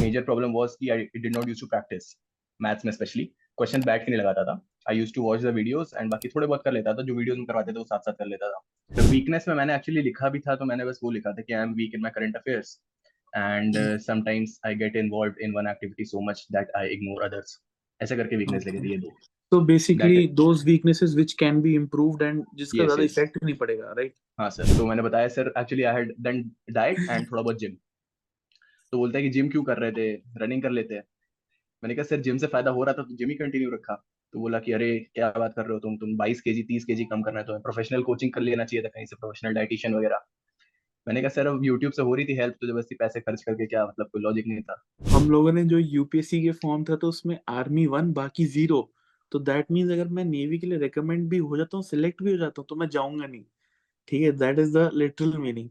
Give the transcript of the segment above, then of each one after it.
Major problem was कि I did not use to practice maths में question बैठ के नहीं लगाता था. I use to watch the videos and बाकी थोड़े बहुत कर लेता था. जो वीडियोस में करवाते थे वो साथ साथ कर लेता था. तो वीकनेस में मैंने एक्चुअली लिखा भी था तो मैंने बस वो लिखा था कि I am weak in my current affairs and sometimes I get involved in one activity so much that I ignore others ऐसे करके वीकनेस लिखी थी ये दो. So basically, those weaknesses which can be improved and जिसका ज़्यादा yes. Effect नहीं पड़ेगा, right? हाँ सर तो मैंने बताया sir actually I had done diet and थोड़ा बहुत जिम तो बोलता है कि जिम क्यों कर रहे थे? रनिंग कर लेते हैं। मैंने कहा, सर जिम से फ़ायदा हो रहा था तो जिम ही कंटिन्यू रखा। तो बोला कि, अरे, क्या बात कर रहे हो तुम? तुम 22 केजी 30 केजी कम करना है तो प्रोफेशनल कोचिंग कर लेना चाहिए था कहीं से प्रोफेशनल डाइटिशियन वगैरह। मैंने कहा, सर, अब यूट्यूब से हो रही थी हेल्प तो ज़बरदस्ती पैसे खर्च करके क्या मतलब कोई लॉजिक नहीं था? हम लोगों ने जो यूपीएससी के फॉर्म था तो उसमें आर्मी वन बाकी ज़ीरो तो दैट मीन्स अगर मैं नेवी के लिए रिकमेंड भी हो जाता हूँ सिलेक्ट भी हो जाता हूँ तो मैं जाऊँगा नहीं। ठीक है? That is the literal meaning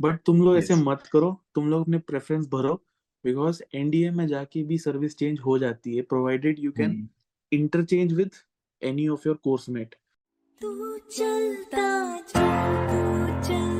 but तुम लोग ऐसे मत करो तुम लोग अपने प्रेफरेंस भरो बिकॉज़ एनडीए में जाके भी सर्विस चेंज हो जाती है provided you can interchange with any of your coursemate तू चलता चल तू चलता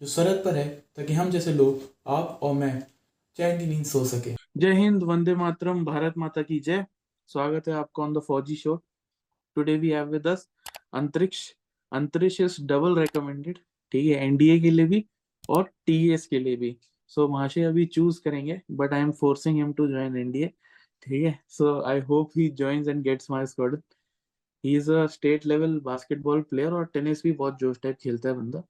जो सरहद पर है ताकि हम जैसे लोग आप और मैं चैन की नींद सो सके। जय हिंद वंदे मातरम भारत माता की जय। स्वागत है आपका on the Fauji show today we have with us Antariksh Antariksh is double recommended ठीक है एनडीए के लिए भी और टीएस के लिए भी। सो so, महाशय अभी चूज़ करेंगे but I am forcing him to join NDA ठीक है so I hope he joins and gets my squad he is a state level basketball player और टेनिस भी बहुत जोश टाइप खेलता है बंदा।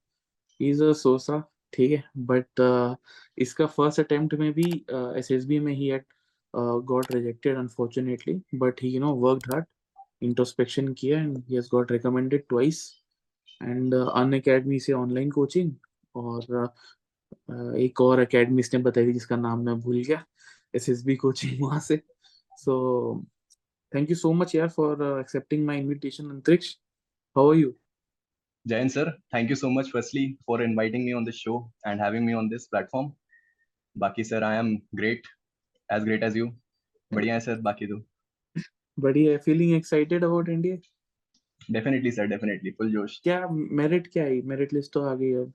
इज़ अ सोसा ठीक है? बट इसका फ़र्स्ट अटेम्प्ट में भी एस एस बी में he eight got rejected unfortunately but he you know worked hard introspection किया and he has got recommended twice and on academy से ऑनलाइन कोचिंग और uh, एक और अकेडमी इसने बताई थी जिसका नाम मैं भूल गया एस एस बी कोचिंग वहाँ से. So thank you so much यार for accepting my invitation Antariksh how are you Jayan sir, thank you so much firstly for inviting me on this show and having me on this platform. बाकी sir I am great, as great as you. बढ़िया है sir बाकी तो बढ़िया feeling excited about India definitely sir definitely full जोश क्या merit क्या आई merit list तो आ गई अब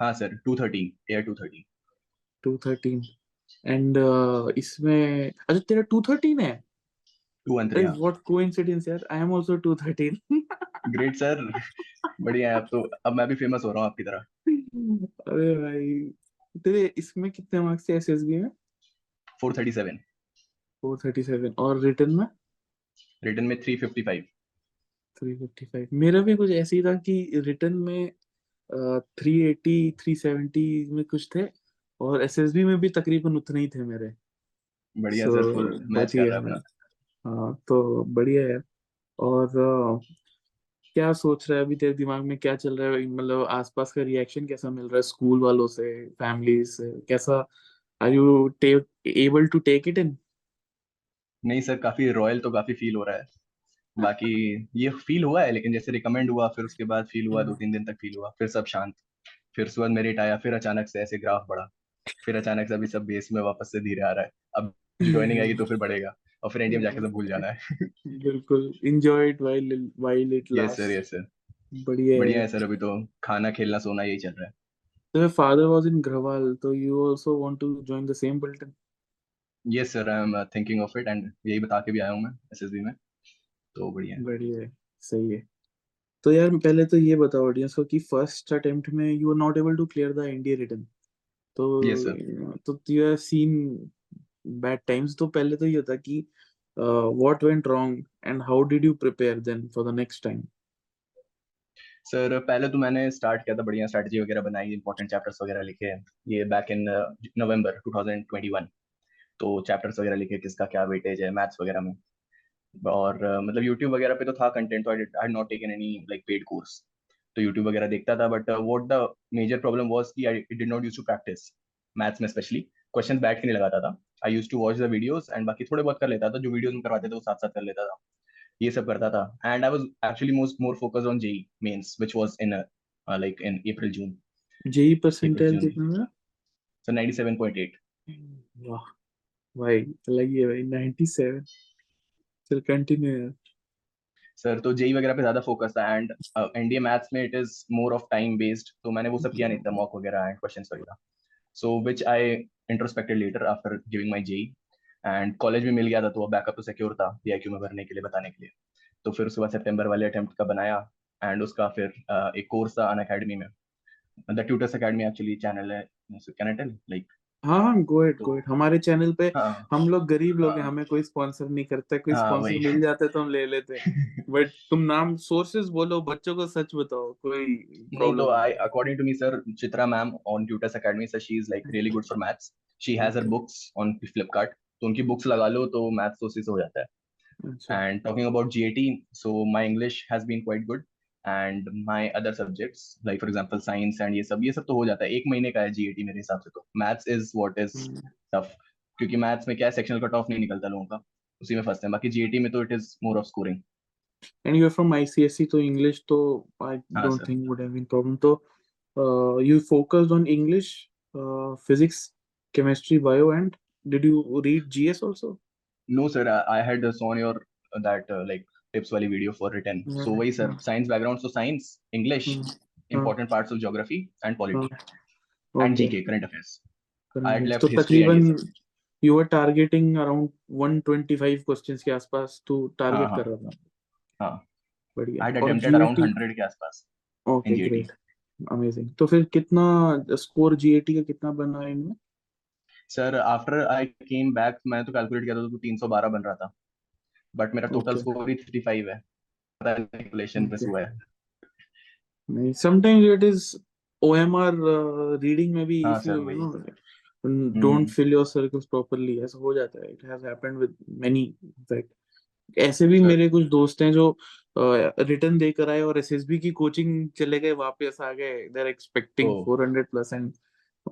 हाँ sir 213 air 213 two thirteen and इसमें अच्छा तेरा टू थर्टीन है 213 अरे व्हाट कोइंसिडेंस यार I am also too great sir बढ़िया है अब तो अब मैं भी फ़ेमस हो रहा हूँ आपकी तरह। अरे भाई तेरे इसमें कितने मार्क्स थे एसएसबी में? 437 437 और रिटन में? रिटर्न में 355 355 मेरा भी कुछ ऐसे ही था कि रिटन में थ्री एटी थ्री सेवेंटी में कुछ थे और एसएसबी में भी तकरीबन उतने ही थे मेरे। बढ़िया So, सर फुल मैच कर रहा अपना। तो बढ़िया है। और क्या सोच रहा है अभी तेरे दिमाग में? क्या चल रहा है? मतलब आसपास का रिएक्शन कैसा मिल रहा है स्कूल वालों से फैमिली से? कैसा are you able to take it in नहीं सर काफ़ी रॉयल तो काफ़ी फील हो रहा है। बाकी ये फील हुआ है लेकिन जैसे रिकमेंड हुआ फिर उसके बाद फील हुआ दो तीन दिन तक फील हुआ फिर सब शांत। फिर बाद मेरिट आया फिर अचानक से ऐसे ग्राफ बढ़ा। फिर अचानक से अभी सब बेस में वापस से धीरे आ रहा है। अब ज्वाइनिंग आएगी तो फिर बढ़ेगा। और फिर एनडीएम जाके सब भूल जाना है। बिल्कुल। Enjoy it while while it yes sir yes sir बढ़िया बढ़िया है सर अभी तो खाना खेलना सोना यही चल रहा है। तो फादर वाज इन घरवाल तो you also want to join the same battalion yes sir I am thinking of it and यही बता के भी आया हूँ मैं एसएसबी में। तो बढ़िया है। बढ़िया है सही है। तो यार पहले तो ये बताओ ऑडियंस को कि फ़र्स्ट अटेम्प्ट में you are not able to clear the NDA written तो Yes, sir. तो you have seen bad times तो पहले तो ये था कि what went wrong and how did you prepare then for the next time sir पहले तो मैंने स्टार्ट किया था बढ़िया स्ट्रैटेजी वगैरह बनाई इंपॉर्टेंट चैप्टर्स वगैरह लिखे। ये बैक इन नवंबर 2021 तो चैप्टर्स वगैरह लिखे किसका क्या वेटेज है मैथ्स वगैरह में। और uh, मतलब यूट्यूब वगैरह पे तो था कंटेंट तो I had not taken any like paid course तो यूट्यूब वगैरह देखता था but what the major problem was कि I did not use to practise maths में स्पेशली क्वेश्चंस बैठ के नहीं लगाता था। I use to watch the videos and बाकी थोड़े बहुत कर लेता था जो वीडियोस में करवाते थे वो साथ साथ कर लेता था। ये सब करता था। And I was actually most more focused on JEE mains which was in like in April June JEE June. कितना था? सो 97.8 वाह भाई अलग ही है भाई 97 चल कंटिन्यू सर तो जेई वगैरह पे ज़्यादा फोकस था एंड एनडीए मैथ्स में it is more of time based तो मैंने वो सब किया नहीं था मॉक वगैरह एंड क्वेश्चंस वगैरह। So which I introspected later after giving my JEE and college में मिल गया था तो वो बैकअप तो सिक्योर था पीआईक्यू में भरने के लिए बताने के लिए। तो फिर उसके बाद सितंबर वाले अटेम्प्ट का बनाया एंड उसका फिर uh, एक कोर्स था अन अकेडमी में। The Tutors Academy actually channel है कैन आई टेल लाइक हाँ हाँ गो इट गो इट हमारे चैनल पे हाँ। हम लोग गरीब लोग हैं हाँ। हमें कोई स्पॉन्सर नहीं करता कोई हाँ, स्पॉन्सर। मिल जाते तो हम ले लेते। बट तुम नाम सोर्सेज बोलो बच्चों को सच बताओ कोई नहीं problem I according to me sir Chitra ma'am on Tutors Academy sir she is like really good for maths she has her books on Flipkart तो उनकी बुक्स लगा लो तो मैथ्स उसी से हो जाता है। अच्छा। And talking about GAT, so my English has been quite and my other subjects like for example science and ये सब ये सब तो हो जाता है एक महीने का है GAT मेरे हिसाब से तो maths is what is hmm, tough क्योंकि maths में क्या है sectional cut off नहीं निकलता लोगों का उसी में फंसते हैं बाकी GAT में तो it is more of scoring and you're from ICSE तो English तो I हाँ, don't sir. think would have been problem तो uh, you focused on English uh, physics chemistry bio and did you read GS also no sir I, I had uh, saw your uh, that uh, like tips वाली for written so हाँ, वही sir हाँ। science background so science English hmm, important parts of geography and polity हाँ, and okay. GK current affairs करना I had है। left तो history and ये तकरीबन you were targeting around 125 questions के आसपास तू टारगेट हाँ, कर रहा था हाँ। बढ़िया और attempted around GAT 100 के आसपास ओके. ग्रेट अमेजिंग तो फिर कितना स्कोर जीएटी का कितना बना है इनमें sir after I came back मैंने तो कैलकुलेट किया था तो 312 बन रहा था बट मेरा टोटल स्कोर ही 35 है। पता नहीं कैलकुलेशन मिस हुआ है। नहीं sometimes it is OMR reading में भी if you. No. Don't. Fill your circles properly ऐसा हो जाता है। It has happened with many in fact ऐसे भी Sir. मेरे कुछ दोस्त हैं जो रिटर्न uh, देकर आए और एसएसबी की कोचिंग चले गए वापस आ गए। They are expecting Oh. 400 plus and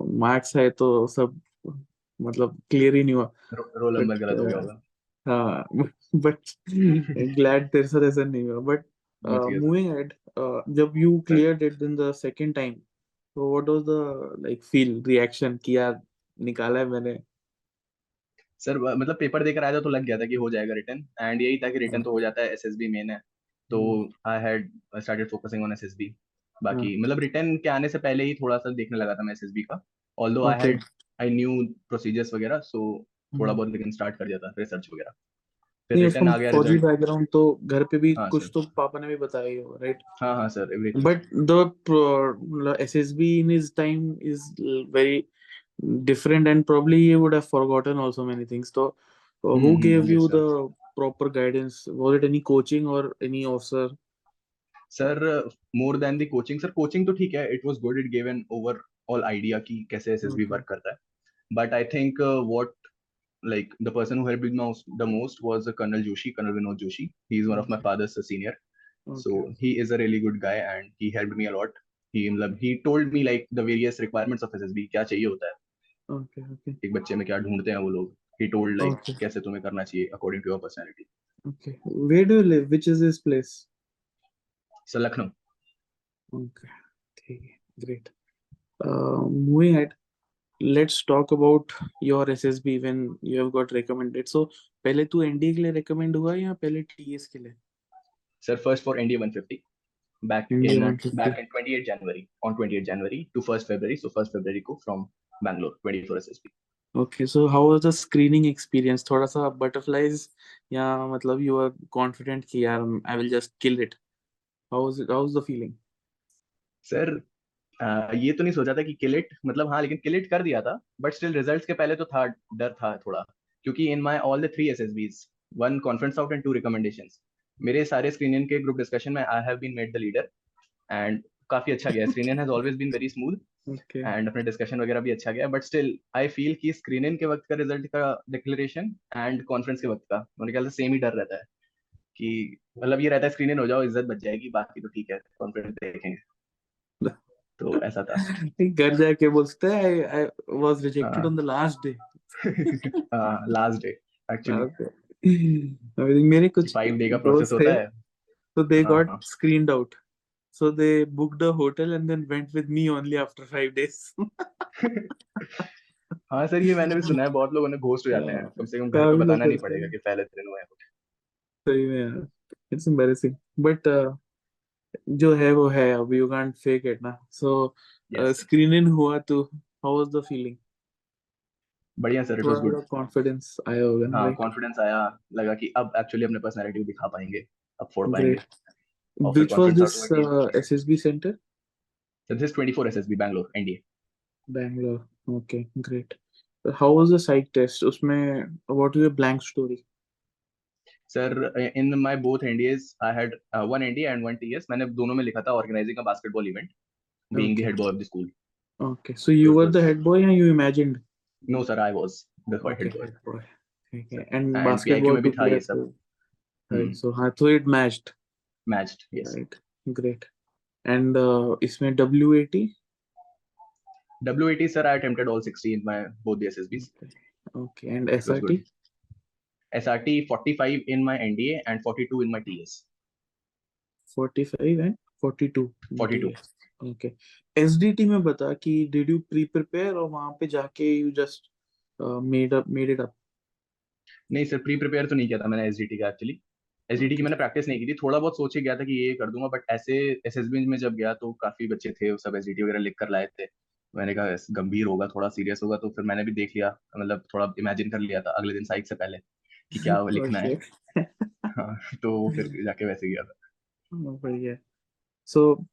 marks है तो सब मतलब क्लियर ही नहीं हुआ। रोल नंबर गलत हो गया uh, होगा। हाँ। बट ग्लैड तेरे साथ ऐसा नहीं हुआ बट uh, ahead uh, जब you cleared it in the second time so what was the like feel reaction कि यार निकाला है मैंने? सर मतलब पेपर देकर आया था तो लग गया था कि हो जाएगा रिटर्न एंड यही था कि रिटर्न तो हो जाता है एसएसबी मेन है। तो I had started focusing on SSB बाकी मतलब रिटर्न के आने से पहले ही थोड़ा सा देखने लगा था मैं एसएसबी का। Although I had I knew procedures वगैरह सो थोड़ा हम्म। बहुत लेकिन स्टार्ट कर दिया था रिसर्च वगैरह। फिर रिटर्न आ गया रिज़ल्ट बैकग्राउंड तो घर पे भी हाँ, कुछ सर. तो पापा ने भी बताया ही होगा राइट हाँ हाँ sir everything but the SSB in his time is very different and probably he would have forgotten also many things तो who give you the proper guidance was it any coaching और any officer sir more than the coaching sir coaching तो ठीक है it was good it given overall idea की कैसे S S B work करता है। But I think what like the person who helped me most the most was uh, Colonel Joshi, Colonel Vinod Joshi. He is one of my Okay. father's uh, senior, so okay he is a really good guy and he helped me a lot. He मतलब he told me like the various requirements of SSB क्या चाहिए होता है okay okay एक बच्चे में क्या ढूंढते हैं वो लोग. He told like Okay. कैसे तुम्हें करना चाहिए according to your personality. okay where do you live which is this place So Lucknow. Okay, okay, great. Uh, moving ahead, Let's talk about your SSB when you have got recommended. So, पहले तू NDA के लिए recommend हुआ या पहले TS के लिए? Sir first for NDA 150. Back in 150. back in 28 January on 28 January to 1st February. So 1st February को from Bangalore 24 SSB. Okay, so how was the screening experience? थोड़ा सा butterflies या मतलब you were confident कि यार I will just kill it. How was it? How was the feeling? Sir आ, ये तो नहीं सोचा था कि किल इट मतलब हाँ लेकिन किल इट कर दिया था बट स्टिल रिजल्ट्स के पहले तो था डर था थोड़ा क्योंकि in my all the three SSBs one conference out and two recommendations मेरे सारे स्क्रीनियन के ग्रुप डिस्कशन में I have been made the leader and काफ़ी अच्छा गया screening has always been very smooth and अपने डिस्कशन वगैरह भी अच्छा गया बट स्टिल आई फील कि स्क्रीनिंग के वक्त का रिज़ल्ट का डिक्लेरेशन एंड कॉन्फ्रेंस के वक्त का मेरे ख्याल से सेम ही डर रहता है कि मतलब ये रहता है स्क्रीनिंग हो जाओ इज़्ज़त बच जाएगी बाकी तो ठीक है कॉन्फ्रेंस देखेंगे। तो ऐसा था घर जाके बोलते हैं I I was rejected. On the last day last day actually मेरे कुछ फाइव डे का प्रोसेस होता है हाँ, got हाँ। screened out. So they booked a hotel and then went with me only after five days. हाँ sir ये मैंने भी सुना है बहुत लोगों ने घोस्ट हो जाते हैं हाँ, कम से कम घर काफ़ी बताना नहीं पड़ेगा कि पहले दिन हुए हैं सही में यार, embarrassing. But uh, जो है वो है अब यू कांट फेक इट ना। सो स्क्रीन इन हुआ तो हाउ वाज द फीलिंग बढ़िया sir it was good confidence आया होगा ना हाँ कॉन्फिडेंस आया लगा कि अब एक्चुअली अपने पास नैरेटिव दिखा पाएँगे अब फोड़ पाएँगे। Which was this SSB centre this 24 SSB Bangalore NDA Bangalore okay great how was the psych test उसमें what is your blank story NDA and one TS मैंने दोनों में लिखा था organizing a basketball event being the Okay. head boy of the school Okay, so you So it were the was- head boy and you imagined? no sir I was the Okay, head boy head boy. Okay, and And basketball PIQ में भी था ये सब। तो- हम्म, so हाँ तो it matched. matched yes Right, great. And uh, इसमें WAT? WAT sir I attempted all 60 in my both the SSBs Okay, and SRT? SRT 45 in my NDA and 42 in my TS 45 and 42. 42 DS. Okay. SDT में बता कि did you pre-prepare और वहाँ पे जाके you just uh, made up made it up? नहीं sir pre prepare तो नहीं किया था मैंने एसडीटी का एक्चुअली एसडीटी की मैंने प्रैक्टिस नहीं की थी थोड़ा बहुत सोच के गया था कि ये कर दूँगा बट ऐसे एसएसबी में जब गया तो काफ़ी बच्चे थे वो सब एसडीटी वगैरह लिख कर लाए थे मैंने कहा गंभीर होगा थोड़ा सीरियस होगा तो फिर मैंने भी देख लिया मतलब थोड़ा इमेजिन कर लिया था अगले दिन साइक से पहले कि क्या वो लिखना है हाँ, तो फिर जाके वैसे गया था Oh, बढ़िया. So,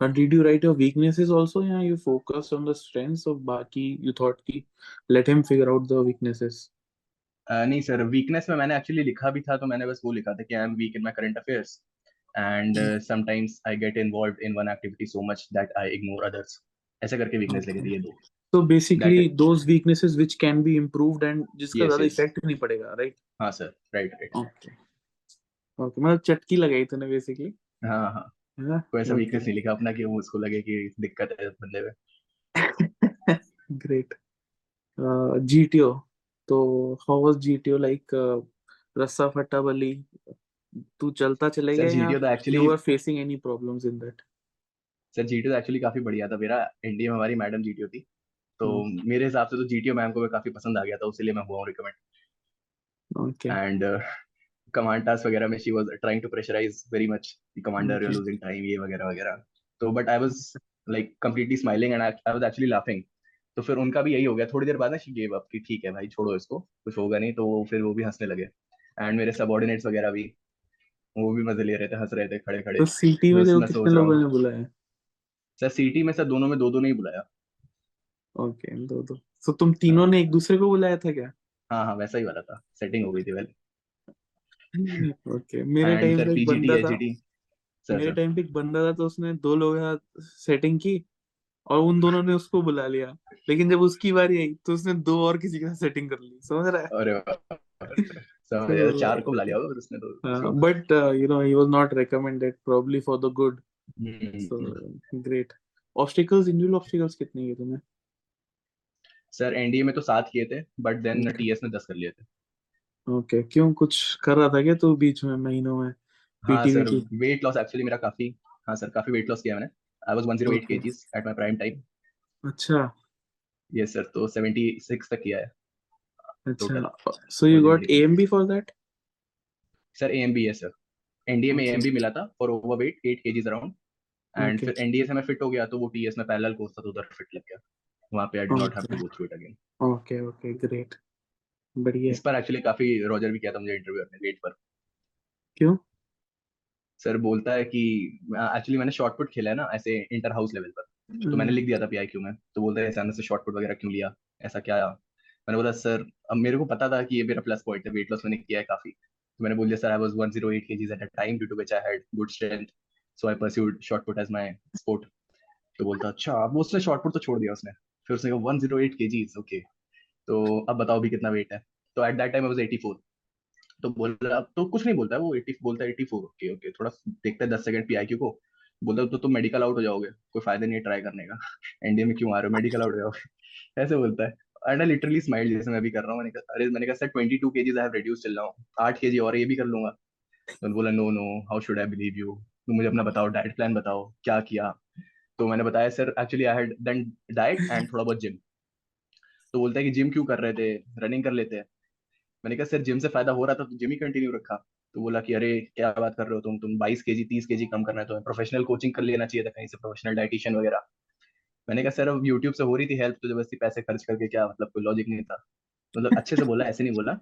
uh, did you write your weaknesses also? Yeah, you focused on the strengths of बाकी you thought कि let him figure out the weaknesses. Uh, नहीं सर वीकनेस में मैंने एक्चुअली लिखा भी था तो मैंने बस वो लिखा था कि I am weak in my current affairs and sometimes I get involved in one activity so much that I ignore others ऐसे करके वीकनेस लिखी थी ये दो So basically That those weaknesses which can be improved and जिसका Yes, ज़्यादा yes. Effect नहीं पड़ेगा, right? हाँ sir right right Okay. Okay, मतलब चटकी लगाई तूने basically. हाँ हाँ है? कोई ऐसा. वीकनेस नहीं लिखा अपना कि वो उसको लगे कि दिक्कत है बंदे में. Uh, GTO. तो was GTO like uh, रस्सा फट्टा बली तू चलता सर चलेगा या जीटीओ तो actually you are facing any problems in that? Sir GTO तो एक्चुअली काफ़ी बढ़िया था मेरा एनडीए में हमारी मैडम जीटीओ थी तो मेरे हिसाब से तो जीटीओ मैम को भी काफ़ी पसंद आ गया था इसीलिए मैं हुआ हूँ रिकमेंड. एंड कमांड टास्क वगैरह में she was trying to pressurise very much the commander you. Losing time ये वगैरह वगैरह। तो but I was like completely smiling and I was actually laughing तो फिर उनका भी यही हो गया। थोड़ी देर बाद ना शी गेव अप कि ठीक है भाई छोड़ो इसको कुछ होगा नहीं। तो फिर वो भी हंसने लगे। एंड मेरे सबऑर्डिनेट्स वगैरह भी वो भी मज़े ले रहे थे हंस रहे थे खड़े खड़े तो सीटी में मैं सोच कितने लोगों ने बुलाया? सर सीटी में सर दोनों में दो दो नहीं बुलाया। ओके दो दो। तो तुम तीनों ने एक दूसरे को बुलाया था क्या? हाँ हाँ वैसा ही वाला था। सेटिंग हो गई थी वेल ओके मेरे टाइम पे एक बंदा था। मेरे टाइम पे एक बंदा था तो उसने दो लोगों साथ सेटिंग की और उन दोनों ने उसको बुला लिया। लेकिन जब उसकी बारी आई तो उसने दो और किसी के साथ सेटिंग कर ली। समझ रहा है? अरे समझ गया चार को बुला लिया होगा उसने तो but you know he was not recommended probably for the good so. Great obstacles individual obstacles कितने किए तुमने? सर एनडीए में तो सात किए थे बट देन टीएस में दस कर लिए थे। ओके क्यों? कुछ कर रहा था क्या तू बीच में महीनों में? हाँ सर? वेट लॉस एक्चुअली मेरा काफ़ी हाँ सर काफ़ी वेट लॉस किया मैंने। I was 108 Okay. Kgs at my prime time अच्छा। यस सर तो 76 तक किया है। अच्छा। So you got AMB for that sir AMB है सर एनडीए में Okay. एएमबी मिला था for overweight 8 kgs around and फिर एनडीए से मैं फिट हो गया तो वो टीएस में पैरेलल कोर्स था तो उधर फिट लग गया। वहाँ पे I did not have to go through it again okay okay great बढ़िया। इस पर एक्चुअली काफ़ी रोजर भी किया था मुझे इंटरव्यू अपने वेट पर। क्यों? सर बोलता है कि एक्चुअली मैंने शॉर्ट पुट खेला है ना ऐसे इंटर हाउस लेवल पर। तो मैंने लिख दिया था पीआईक्यू में। तो बोलते हैं अचानक से शॉर्ट पुट वगैरह क्यों लिया? ऐसा क्या? मैंने बोला सर अब मेरे को पता था कि ये मेरा प्लस पॉइंट है वेट लॉस मैंने किया है काफ़ी। तो मैंने बोल दिया sir I was 108 kgs at a time due to which I had good strength so I pursued shot put as my sport. तो बोलता अच्छा अब उसने शॉर्ट पुट तो छोड़ दिया उसने। फिर उसने कहा 108 kgs ओके तो अब बताओ भी कितना वेट है? तो at that time I was 84 तो बोला तो कुछ नहीं बोलता है वो 80 बोलता है 84 ओके ओके थोड़ा देखता है 10 सेकंड पीआईक्यू को। बोलता तो तुम मेडिकल आउट हो जाओगे? कोई फ़ायदा नहीं है ट्राई करने का। एनडीए में क्यों आ रहे हो? मेडिकल आउट हो जाओगे. ऐसे बोलता है। एंड आई लिटरली स्माइल जैसे मैं भी कर रहा हूँ। मैंने कहा, अरे, मैंने कहा sir 22 kgs I have reduce चल रहा हूँ 8 केजी और ये भी कर लूँगा. तो बोला no no how should I believe you तुम मुझे अपना बताओ डाइट प्लान बताओ. क्या किया? तो मैंने बताया sir actually I had done diet and थोड़ा बहुत जिम तो बोलता है कि जिम क्यों कर रहे थे? रनिंग कर लेते हैं. मैंने कहा सर जिम से फ़ायदा हो रहा था तो जिम ही कंटिन्यू रखा. तो बोला कि अरे क्या बात कर रहे हो तुम? तुम 22 केजी 30 केजी कम करना है तो प्रोफेशनल कोचिंग कर लेना चाहिए था कहीं से प्रोफेशनल डाइटिशियन वगैरह. मैंने कहा सर अब यूट्यूब से हो रही थी हेल्प तो ज़बरदस्ती पैसे खर्च करके क्या मतलब कोई लॉजिक नहीं था. मतलब अच्छे से बोला ऐसे नहीं बोला।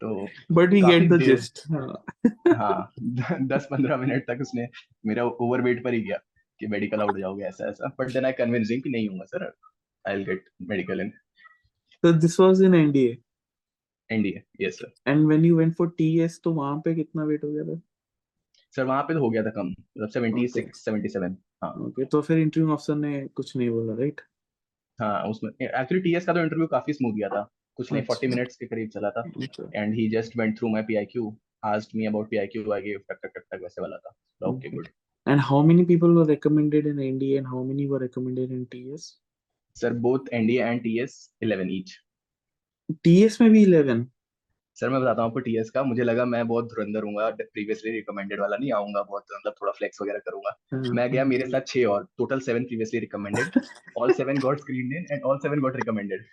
तो but we get the gist हाँ। दस पंद्रह मिनट तक उसने मेरा ओवरवेट पर ही गया। कि मेडिकल आउट जाओगे ऐसा ऐसा बट देन आई कन्विंस कि नहीं हूँ sir I will get medical in so this was in NDA NDA yes sir and when you went for TS तो वहाँ पे कितना वेट हो गया था? सर वहाँ पे तो हो गया था कम। मतलब seventy Okay. Six seventy seven हाँ। ओके तो फिर इंटरव्यू ऑफिसर ने कुछ नहीं बोला राइट हाँ उसमें एक्चुअली टीएस का तो इंटरव्यू काफ़ी स्मूथ गया था। कुछ नहीं फोर्टी अच्छा। मिनट्स के करीब चला था। And he just went through my PIQ asked me about PIQ I gave टक टक टक टक वैसे वाला था। Okay Okay. Good and how many people were recommended in NDA and how many were recommended in TS sir both NDA and TS 11 each TS में भी 11 sir मैं बताता हूँ आपको टीएस का। मुझे लगा मैं बहुत धुरंधर हूँ प्रीवियसली रिकमेंडेड वाला नहीं आऊँगा बहुत मतलब थोड़ा फ्लेक्स वगैरह करूँगा। हाँ, मैं गया मेरे साथ छह और total seven previously recommended all seven got screen in and all seven got recommended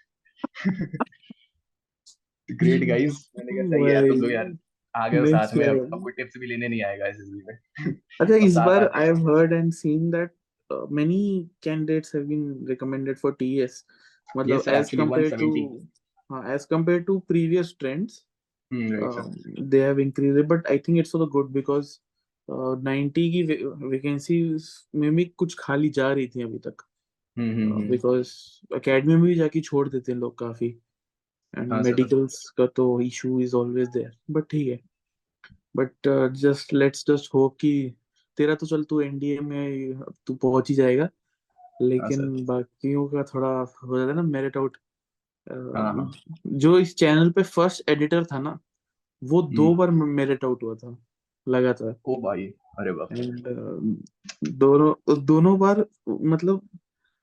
great guys मैंने कहा सही है तुम लोग यार। आगे nice साथ में अब कोई टिप्स भी लेने नहीं आएगा इस चीज़ में अच्छा इस बार I have heard and seen that many candidates have been recommended for TS मतलब एज कंपेयर टू हाँ as compare to previous trends they have increased but I think it's for the good because ninety की vacancy में भी कुछ खाली जा रही थी अभी तक। हम्म, हम्म, uh, हम्म। बिकॉज़ अकेडमी में भी जाके छोड़ देते हैं लोग काफ़ी। एंड हाँ. मेडिकल्स का तो issue is always there but ठीक है but just let's just hope कि तेरा तो चल तू एनडीए में तू पहुँच ही जाएगा लेकिन बाकियों का थोड़ा हो जाता है ना मेरिट आउट हाँ, हाँ। जो इस चैनल पे फ़र्स्ट एडिटर था ना वो दो हम्म। बार मेरिट आउट हुआ था लगातार ओ भाई अरे बाप दोनों दोनों बार मतलब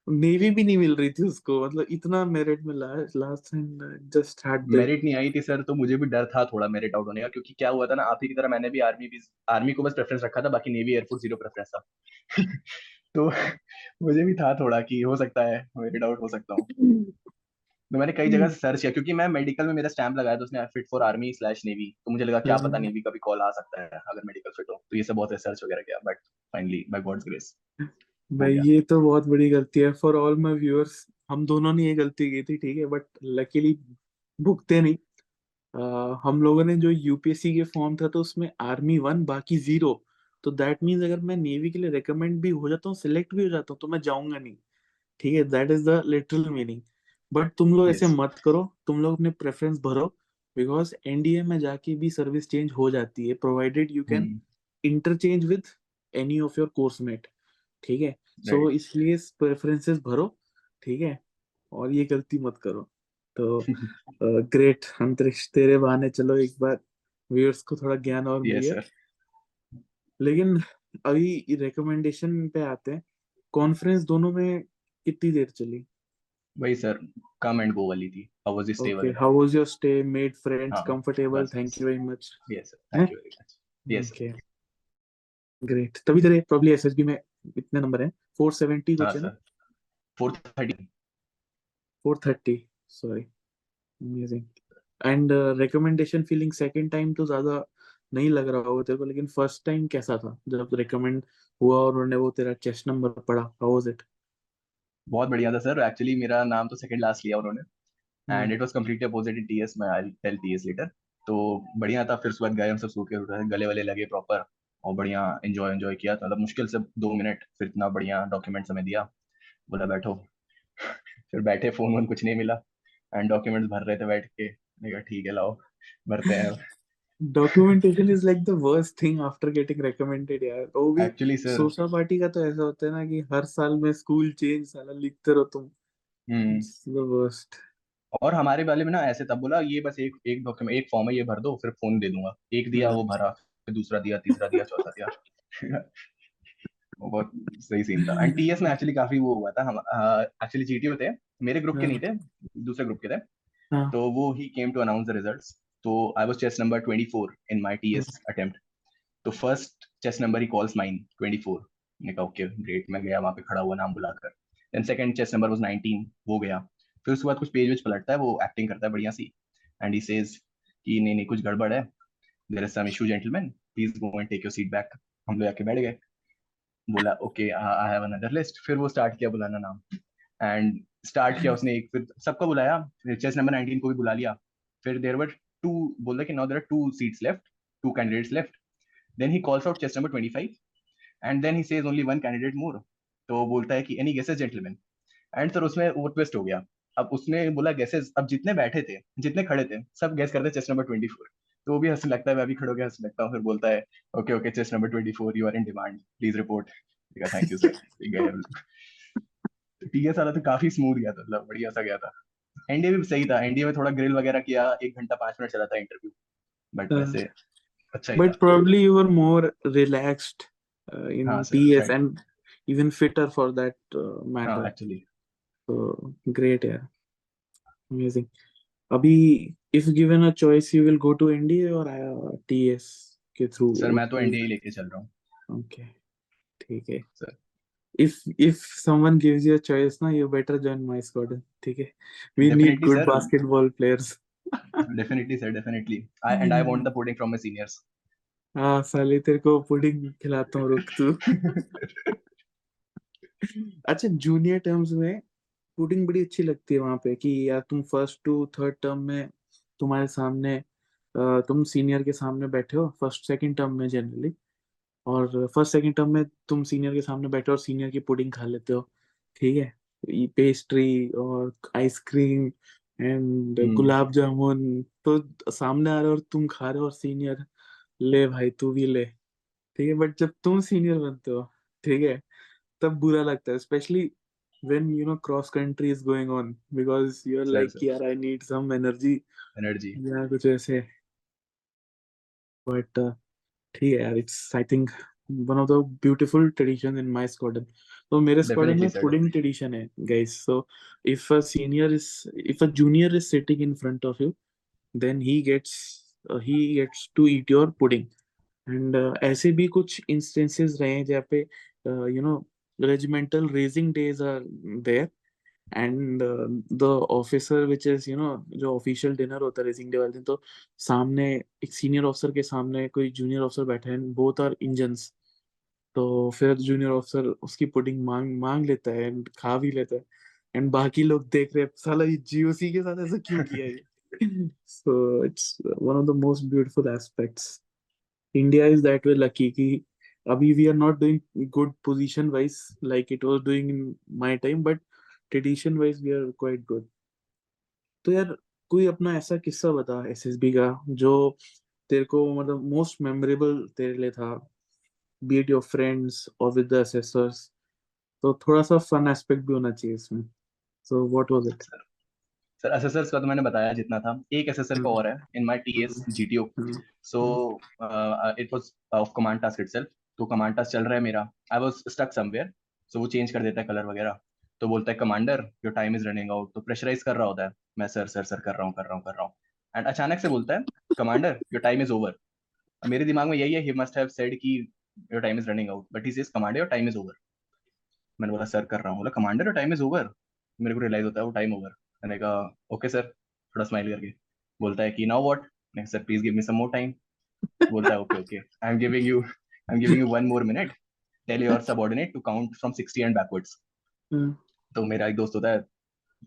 नेवी भी नहीं मिल रही थी उसको मतलब इतना मेरिट में last end just had merit नहीं आई थी सर तो मुझे भी डर था थोड़ा मेरिट आउट होने का क्योंकि क्या हुआ था ना आप ही की तरह मैंने भी आर्मी भी आर्मी को बस प्रेफरेंस रखा था बाकी नेवी एयरफोर्स ज़ीरो प्रेफरेंस था। तो मुझे भी था थोड़ा कि हो सकता है मेरिट आउट हो सकता हूँ। तो मैंने कई जगह से सर्च किया क्योंकि मैं मेडिकल में मेरा स्टैम्प लगाया था उसने fit for army slash navy तो मुझे लगा क्या पता। नेवी का भी कॉल आ सकता है अगर मेडिकल फिट हो। तो ये सब बहुत रिसर्च वगैरह किया but finally by God's grace भाई। ये तो बहुत बड़ी गलती है। फॉर ऑल माय व्यूअर्स हम दोनों ने ये गलती की थी ठीक है बट लकीली भुगते नहीं। अह, हम लोगों ने जो यूपीएससी के फॉर्म था तो उसमें आर्मी वन बाकी ज़ीरो तो दैट मीन्स अगर मैं नेवी के लिए रिकमेंड भी हो जाता हूँ सिलेक्ट भी हो जाता हूँ तो मैं जाऊँगा नहीं। ठीक है that is the literal meaning but तुम लोग ऐसे. मत करो तुम लोग अपने प्रेफरेंस भरो बिकॉज़ एनडीए में जाके भी सर्विस चेंज हो जाती है provided you can hmm, interchange with any of your coursemate ठीक है? So Right. इसलिए प्रेफरेंसेस भरो ठीक है? और ये गलती मत करो। तो ग्रेट अंतरिक्ष तेरे बहाने चलो एक बार। व्यूअर्स को थोड़ा ज्ञान और मिल yes लेकिन अभी रिकमेंडेशन पे आते हैं। कॉन्फ्रेंस दोनों में कितनी देर चली? वही सर कम एंड गो वाली थी। How was your stay okay how was your stay made friends comfortable thank you very much yes sir thank you very much yes okay great तभी तेरे प्रॉब्ली एसएसबी में इतने number हैं? 470 हाँ बचे ना? Sir. 430 430 sorry. Amazing. And uh, recommendation feeling second time तो ज़्यादा नहीं लग रहा होगा तेरे को लेकिन फ़र्स्ट टाइम कैसा था? जब रिकमेंड हुआ और उन्होंने वो तेरा चेस्ट नंबर पढ़ा हाउ वाज इट बहुत बढ़िया था सर। एक्चुअली मेरा नाम तो सेकंड लास्ट लिया उन्होंने. And it was completely opposite in TS में आई टेल टीएस लेटर तो बढ़िया था फिर उसके बाद गए हम सब सो के उठे गले वाले लगे प्रॉपर और बढ़िया एंजॉय एंजॉय किया। तो मतलब मुश्किल से दो मिनट फिर इतना बढ़िया डॉक्यूमेंट हमें दिया। बोला बैठो। फिर बैठे फ़ोन वोन कुछ नहीं मिला। एंड डॉक्यूमेंट्स भर रहे थे बैठ के। मैंने कहा ठीक है लाओ भरते हैं documentation is like the worst thing after getting recommended यार। वो भी एक्चुअली सर सोशा पार्टी का तो ऐसा होता है ना कि हर साल में स्कूल चेंज साला लिखते रहो तुम। हम्म। द वर्स्ट और हमारे वाले में ना ऐसे तब बोला ये बस एक एक डॉक्यूमेंट एक फॉर्म है ये भर दो फिर फ़ोन दे दूँगा। एक दिया वो भरा। दूसरा दिया तीसरा दिया चौथा दिया। वो बहुत सही सीन था। एंड टीएस में एक्चुअली काफ़ी वो हुआ था। हम एक्चुअली जीटीओ थे। मेरे ग्रुप के नहीं थे दूसरे ग्रुप के थे। हाँ। तो वो ही came to announce the results तो I was chest number 24 in my TS attempt तो first chest number he calls mine 24 मैंने कहा ओके ग्रेट मैं गया वहाँ पे खड़ा हुआ नाम बुलाकर। Then second chest number was 19 वो गया। फिर उसके बाद कुछ पेज वेज पलटता है वो एक्टिंग करता है बढ़िया सी। एंड ही सेज कि नहीं नहीं कुछ गड़बड़ है। There is some issue gentleman please go and take your seat back हम लोग आके बैठ गए। बोला okay I have another list फिर वो स्टार्ट किया बुलाना नाम। एंड स्टार्ट किया उसने एक, फिर सबको बुलाया। चेस नंबर 19 को भी बुला लिया। फिर देयर वर टू बोला कि now there are two seats left two candidates left then he calls out chest number 25 and then he says only one candidate more तो वो बोलता है कि any guesses gentleman and sir उसमें वो ट्विस्ट हो गया। अब उसने बोला गेसेस अब जितने बैठे थे, जितने खड़े थे, सब गेस करते चेस नंबर 24 तो वो भी हंसने लगता है मैं भी खड़े होकर हंसने लगता हूँ फिर बोलता है okay okay chest number 24 you are in demand please report thank you sir TS वाला तो काफ़ी स्मूथ गया था मतलब बढ़िया सा गया था एनडीए भी सही था एनडीए में थोड़ा ग्रिल वगैरह किया एक घंटा पाँच मिनट चला था इंटरव्यू बट हाँ। वैसे अच्छा ही were more relaxed uh, in हाँ, sir, TS right. even fitter for that uh, हाँ matter. Actually So great, yeah. Amazing. अभी if given a choice, you will go to NDA or uh, TS के through? Sir मैं तो NDA लेके चल रहा हूँ Okay, ठीक है. Sir. If if someone gives you a choice, ना you better join my squad. ठीक है. We definitely, need good sir. basketball players. Definitely sir definitely I and I want the pudding from my seniors हाँ साले तेरे को pudding खिलाता हूँ रुक तू. अच्छा जूनियर टर्म्स में पुडिंग बड़ी अच्छी लगती है वहाँ पे कि यार तुम फ़र्स्ट टू थर्ड टर्म में तुम्हारे सामने तुम सीनियर के सामने बैठे हो फ़र्स्ट सेकंड टर्म में जनरली और फ़र्स्ट सेकंड टर्म में तुम सीनियर के सामने बैठे हो और सीनियर की पुडिंग खा लेते हो। ठीक है? ये पेस्ट्री और आइसक्रीम एंड हम्म। गुलाब जामुन तो सामने आ रहे हो और तुम खा रहे हो और सीनियर ले भाई तू भी ले। ठीक है? बट जब तुम सीनियर बनते हो ठीक है? तब बुरा लगता है specially when you know cross country is going on because you're Sir, like. यार I need some energy energy या कुछ ऐसे but uh, है it's I think one of the beautiful tradition in my squadron तो मेरे squadron में pudding tradition है guys so if a senior is if a junior is sitting in front of you then he gets uh, he gets to eat your pudding and uh, ऐसे भी कुछ instances रहे हैं जहाँ पे uh, you know regimental raising days are there and uh, the officer which is you know जो official dinner होता है रेसिंग डे वाले दिन तो सामने एक सीनियर ऑफिसर के सामने कोई जूनियर ऑफिसर बैठे हैं बोथ आर इंजन्स तो फिर जूनियर ऑफिसर उसकी पुडिंग मांग मांग लेता है एंड खा भी लेता है एंड बाकी लोग देख रहे हैं साला ये जीओसी के साथ ऐसा क्यों किया है so it's one of the most beautiful aspects India is that way lucky कि अभी we are not doing good position wise like it was doing in my time but tradition wise we are quite good. तो यार कोई अपना ऐसा किस्सा बता SSB का जो तेरे को मतलब मोस्ट मेमोरेबल तेरे लिए था बी इट योर फ्रेंड्स और विद द असेसर्स तो थोड़ा सा फन एस्पेक्ट भी होना चाहिए इसमें. So what was it sir assessors का तो मैंने बताया जितना था। एक असेसर का और है in my TS GTO so it was of command task itself तो कमांड टास्क चल रहा है मेरा। I was stuck somewhere so वो चेंज कर देता है कलर वगैरह। तो बोलता है commander your time is running out तो प्रेशराइज कर रहा होता है। मैं सर सर सर कर रहा हूँ, कर रहा हूँ, कर रहा हूँ. एंड अचानक से बोलता है commander your time is over मेरे दिमाग में यही है ही मस्ट हैव सेड कि your time is running out but he says commander your time is over मैंने बोला सर कर रहा हूँ. बोला commander your time is over मेरे को रियलाइज़ होता है, वो टाइम ओवर मैंने कहा ओके सर थोड़ा स्माइल करके। बोलता है कि now what sir please give me some more time बोलता है okay okay I am giving you am giving you one more minute tell your subordinate to count from 60 and backwards तो मेरा एक दोस्त होता है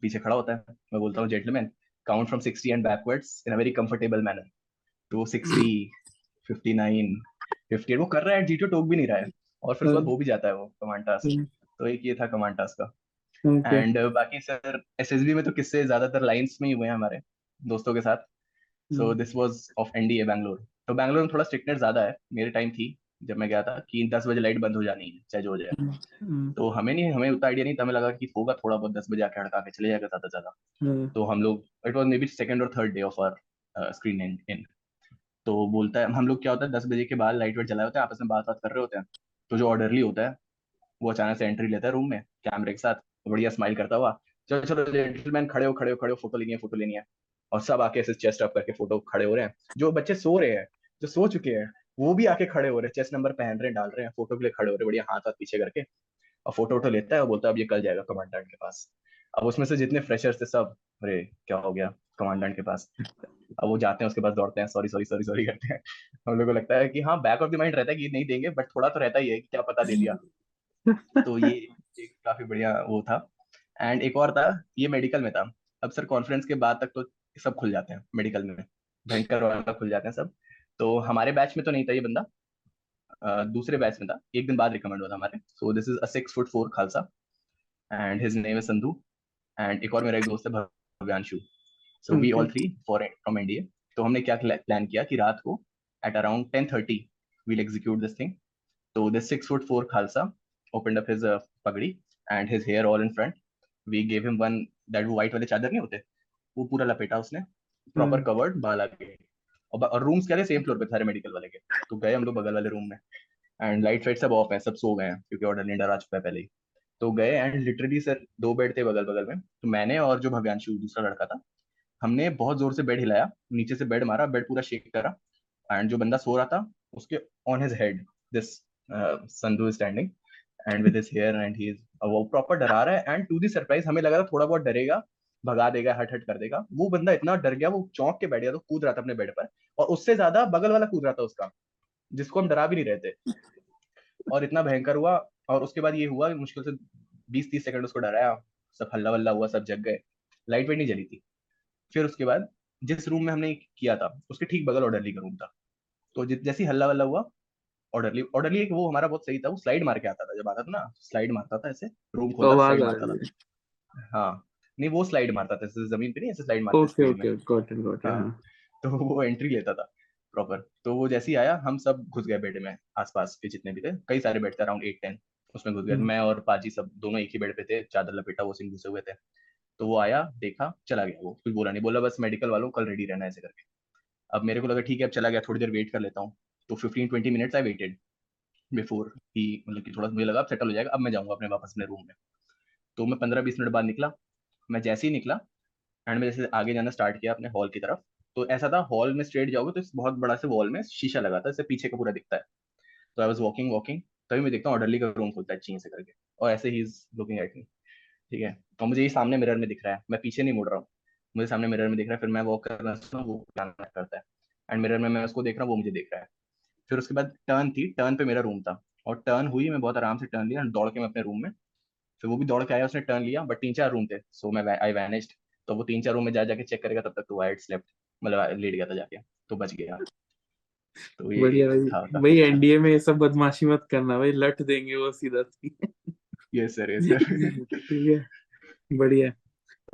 पीछे खड़ा होता है। मैं बोलता हूँ gentleman count from 60 and backwards in a very comfortable manner तो वो 60 59 58 वो कर रहा है जीटीओ टोक भी नहीं रहा है। और फिर उसके बाद हो भी जाता है वो कमांड टास्क तो एक ये था कमांड टास्क का। Okay. एंड बाकी सर एसएसबी में तो किस्से ज़्यादातर लाइंस में ही हुए हैं हमारे दोस्तों के साथ। So this was of NDA Bangalore तो बैंगलोर में थोड़ा स्ट्रिक्टनेस ज़्यादा है। मेरे टाइम थी। जब मैं गया था कि दस बजे लाइट बंद हो जानी है चाहे जो हो जाए हम्म, हम्म, तो हमें नहीं हमें उतना आइडिया नहीं था हमें लगा कि होगा थोड़ा बहुत दस बजे आके हड़का के चले जाएगा ज़्यादा ज़्यादा। हम्म, तो हम लोग it was may be second और third day of our screen in in तो बोलता है हम लोग क्या होता है दस बजे के बाद लाइट वाइट जलाए होते हैं आपस में बात बात कर रहे होते हैं। तो जो ऑर्डरली होता है वो अचानक से एंट्री लेता है रूम में कैमरे के साथ बढ़िया स्माइल करता हुआ चलो चलो जेंटलमैन खड़े हो खड़े हो खड़े हो फ़ोटो लेनी है फ़ोटो लेनी है। और सब आके ऐसे चेस्ट अप करके फ़ोटो खड़े हो रहे हैं। जो बच्चे सो रहे हैं जो सो चुके हैं वो भी आके खड़े हो रहे हैं चेस्ट नंबर पहन रहे हैं डाल रहे हैं फ़ोटो के लिए खड़े हो रहे हैं बढ़िया हाथ हाथ पीछे करके। और फ़ोटो वोटो लेता है और बोलता है अब ये कल जाएगा कमांडेंट के पास। अब उसमें से जितने फ्रेशर्स थे सब अरे क्या हो गया कमांडेंट के पास? अब वो जाते हैं उसके पास दौड़ते हैं सॉरी सॉरी सॉरी सॉरी करते हैं। हम लोग को लगता है कि हाँ बैक ऑफ़ द माइंड रहता है कि नहीं देंगे बट थोड़ा तो रहता ही है कि क्या पता दे दिया। तो ये एक काफ़ी बढ़िया वो था। एंड एक और था ये मेडिकल में था। अब सर कॉन्फ्रेंस के बाद तक तो सब खुल जाते हैं मेडिकल में। भयंकर वाला खुल जाते हैं सब। तो हमारे बैच में तो नहीं था ये बंदा। दूसरे बैच में था। एक दिन बाद रिकमेंड हुआ था हमारे। So this is a six foot four Khalsa. And his name is Sandhu and एक और मेरा एक दोस्त है Bhavyanshu. So we all. Three four from India तो हमने क्या प्लान किया कि रात को at around ten thirty we'll execute this thing So this six foot four Khalsa opened up his uh, pagdi and his hair all in front. We gave him one that white वाले चादर नहीं होते? वो पूरा लपेटा उसने। Proper covered बाल आके और, और रूम्स क्या थे? सेम फ्लोर पे सारे मेडिकल वाले के। तो गए हम लोग बगल वाले रूम में। एंड लाइट फाइट सब ऑफ़ है सब सो गए हैं क्योंकि ऑर्डर लेंडर आ चुका है पहले ही। तो गए एंड लिटरली सर दो बेड थे बगल बगल में। तो मैंने और जो भव्यांशु दूसरा लड़का था हमने बहुत ज़ोर से बेड हिलाया नीचे से बेड मारा बेड पूरा शेक करा। एंड जो बंदा सो रहा था उसके on his head this Sandhu standing and with his hair and he is वो प्रॉपर डरा रहा है। एंड टू दी सरप्राइज़ हमें लगा था थोड़ा बहुत डरेगा भगा देगा हट हट कर देगा। वो बंदा इतना डर गया वो चौंक के बैठ गया तो कूद रहा था अपने बेड पर और उससे ज़्यादा बगल वाला कूद रहा था उसका जिसको हम डरा भी नहीं रहे थे। और इतना भयंकर हुआ और उसके बाद ये हुआ कि मुश्किल से बीस तीस सेकंड उसको डराया सब हल्ला वल्ला हुआ सब जग गए लाइट वेट नहीं जली थी। फिर उसके बाद जिस रूम में हमने किया था उसके ठीक बगल ऑर्डरली का रूम था। तो जैसे ही हल्ला वल्ला हुआ ऑर्डरली ऑर्डरली एक वो हमारा बहुत सही था वो स्लाइड मार के आता था जब आता था ना स्लाइड मारता था ऐसे रूम तो खोलता था। हाँ नहीं वो स्लाइड मारता था ज़मीन पे नहीं ऐसे स्लाइड मारते okay okay got it got it तो वो एंट्री लेता था प्रॉपर तो वो जैसे ही आया हम सब घुस गए बेड में आसपास के जितने भी थे कई सारे बेड थे अराउंड एट टेन उसमें घुस गए। हम्म, मैं और पाजी सब दोनों एक ही बेड पे थे चादर लपेटा वो सिंह घुसे हुए थे। तो वो आया देखा चला गया वो कुछ बोला नहीं बोला बस मेडिकल वालों कल रेडी रहना ऐसे करके। अब मेरे को लगा ठीक है अब चला गया थोड़ी देर वेट कर लेता हूँ। तो fifteen twenty minutes I waited before ही मतलब कि थोड़ा मुझे लगा अब सेटल हो जाएगा अब मैं जाऊँगा अपने वापस अपने रूम में। तो मैं पंद्रह बीस मिनट बाद निकला मैं जैसे ही निकला एंड मैं जैसे आगे जाना स्टार्ट किया अपने हॉल की तरफ़ तो ऐसा था हॉल में स्ट्रेट जाओगे तो इस बहुत बड़ा से वॉल में शीशा लगा था, इससे पीछे का पूरा दिखता है। तो आई वॉज़ वॉकिंग वॉकिंग तभी मैं देखता हूँ ऑर्डरली का रूम खुलता है चीन से करके, और ऐसे he is looking at me ठीक है? और मुझे ये सामने मिरर में दिख रहा है, मैं पीछे नहीं मुड़ रहा हूँ, मुझे सामने मिरर में दिख रहा है, फिर मैं वॉक कर रहा हूँ वो करता है एंड मिरर में मैं उसको देख रहा हूँ, वो मुझे देख रहा है। फिर उसके बाद टर्न थी टर्न पे मेरा रूम था, और टर्न हुई, मैं बहुत आराम से टर्न लिया दौड़ के मैं अपने रूम में फिर वो भी दौड़ के आया उसने टर्न लिया बट तीन चार रूम थे सो मैं आई वैनिस्ड तो वो तीन चार रूम में जा जाके चेक करेगा तब तक तो वाइट स्लेप्ट मतलब लेट गया था जाके तो बच गया। तो ये बढ़िया भाई भाई एनडीए में ये सब बदमाशी मत करना भाई लट देंगे वो सीधा सी यस सर यस सर ठीक है बढ़िया।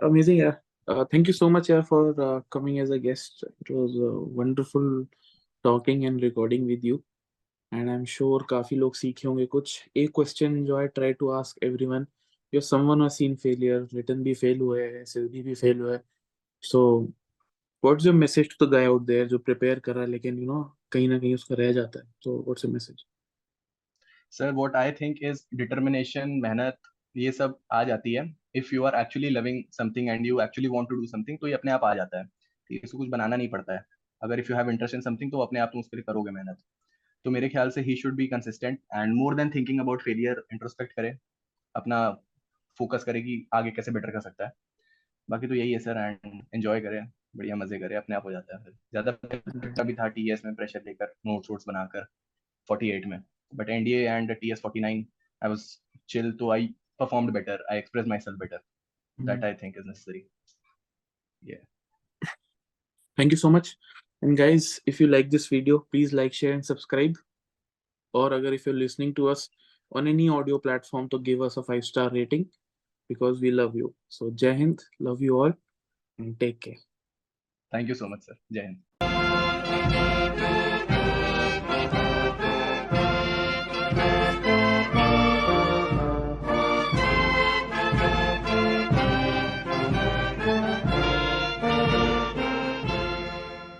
अमेजिंग यार। Thank you so much यार uh, coming as a guest. It was uh, wonderful talking and recording with you. And I'm sure काफ़ी लोग सीखे होंगे कुछ। एक क्वेश्चन जो I try to ask everyone you're someone has seen failure, written भी fail हुए है SLB भी fail हुआ है, so, what's your message to the guy out there जो prepare कर रहा है, लेकिन, you know, कहीं ना कहीं उसका रह जाता है? So, what's your message? Sir what I think is determination मेहनत, ये सब आ जाती है। If you are actually loving something and you actually want to do something तो ये अपने आप आ जाता है। इसको कुछ बनाना नहीं पड़ता है। अगर if you have interest in something तो अपने आप तुम उसके लिए करोगे मेहनत। तो मेरे ख्याल से he should be consistent and more than thinking about failure introspect करे। अपना फोकस करे कि आगे कैसे बेटर कर सकता है। बाकी तो यही है सर एंड एंजॉय करें बढ़िया मज़े करें अपने आप हो जाता है। ज़्यादा भी था टी में प्रेशर लेकर नोट शोट्स बनाकर फोर्टी में। But N D and T S I was chill तो I perform better I express myself better that I think is necessary thank you so much and guys if you like this video please like share and subscribe और अगर if you listening to us on any audio platform to give us a five star rating because we love you. So Jai Hind, love you all and take care. Thank you so much, sir. Jai Hind.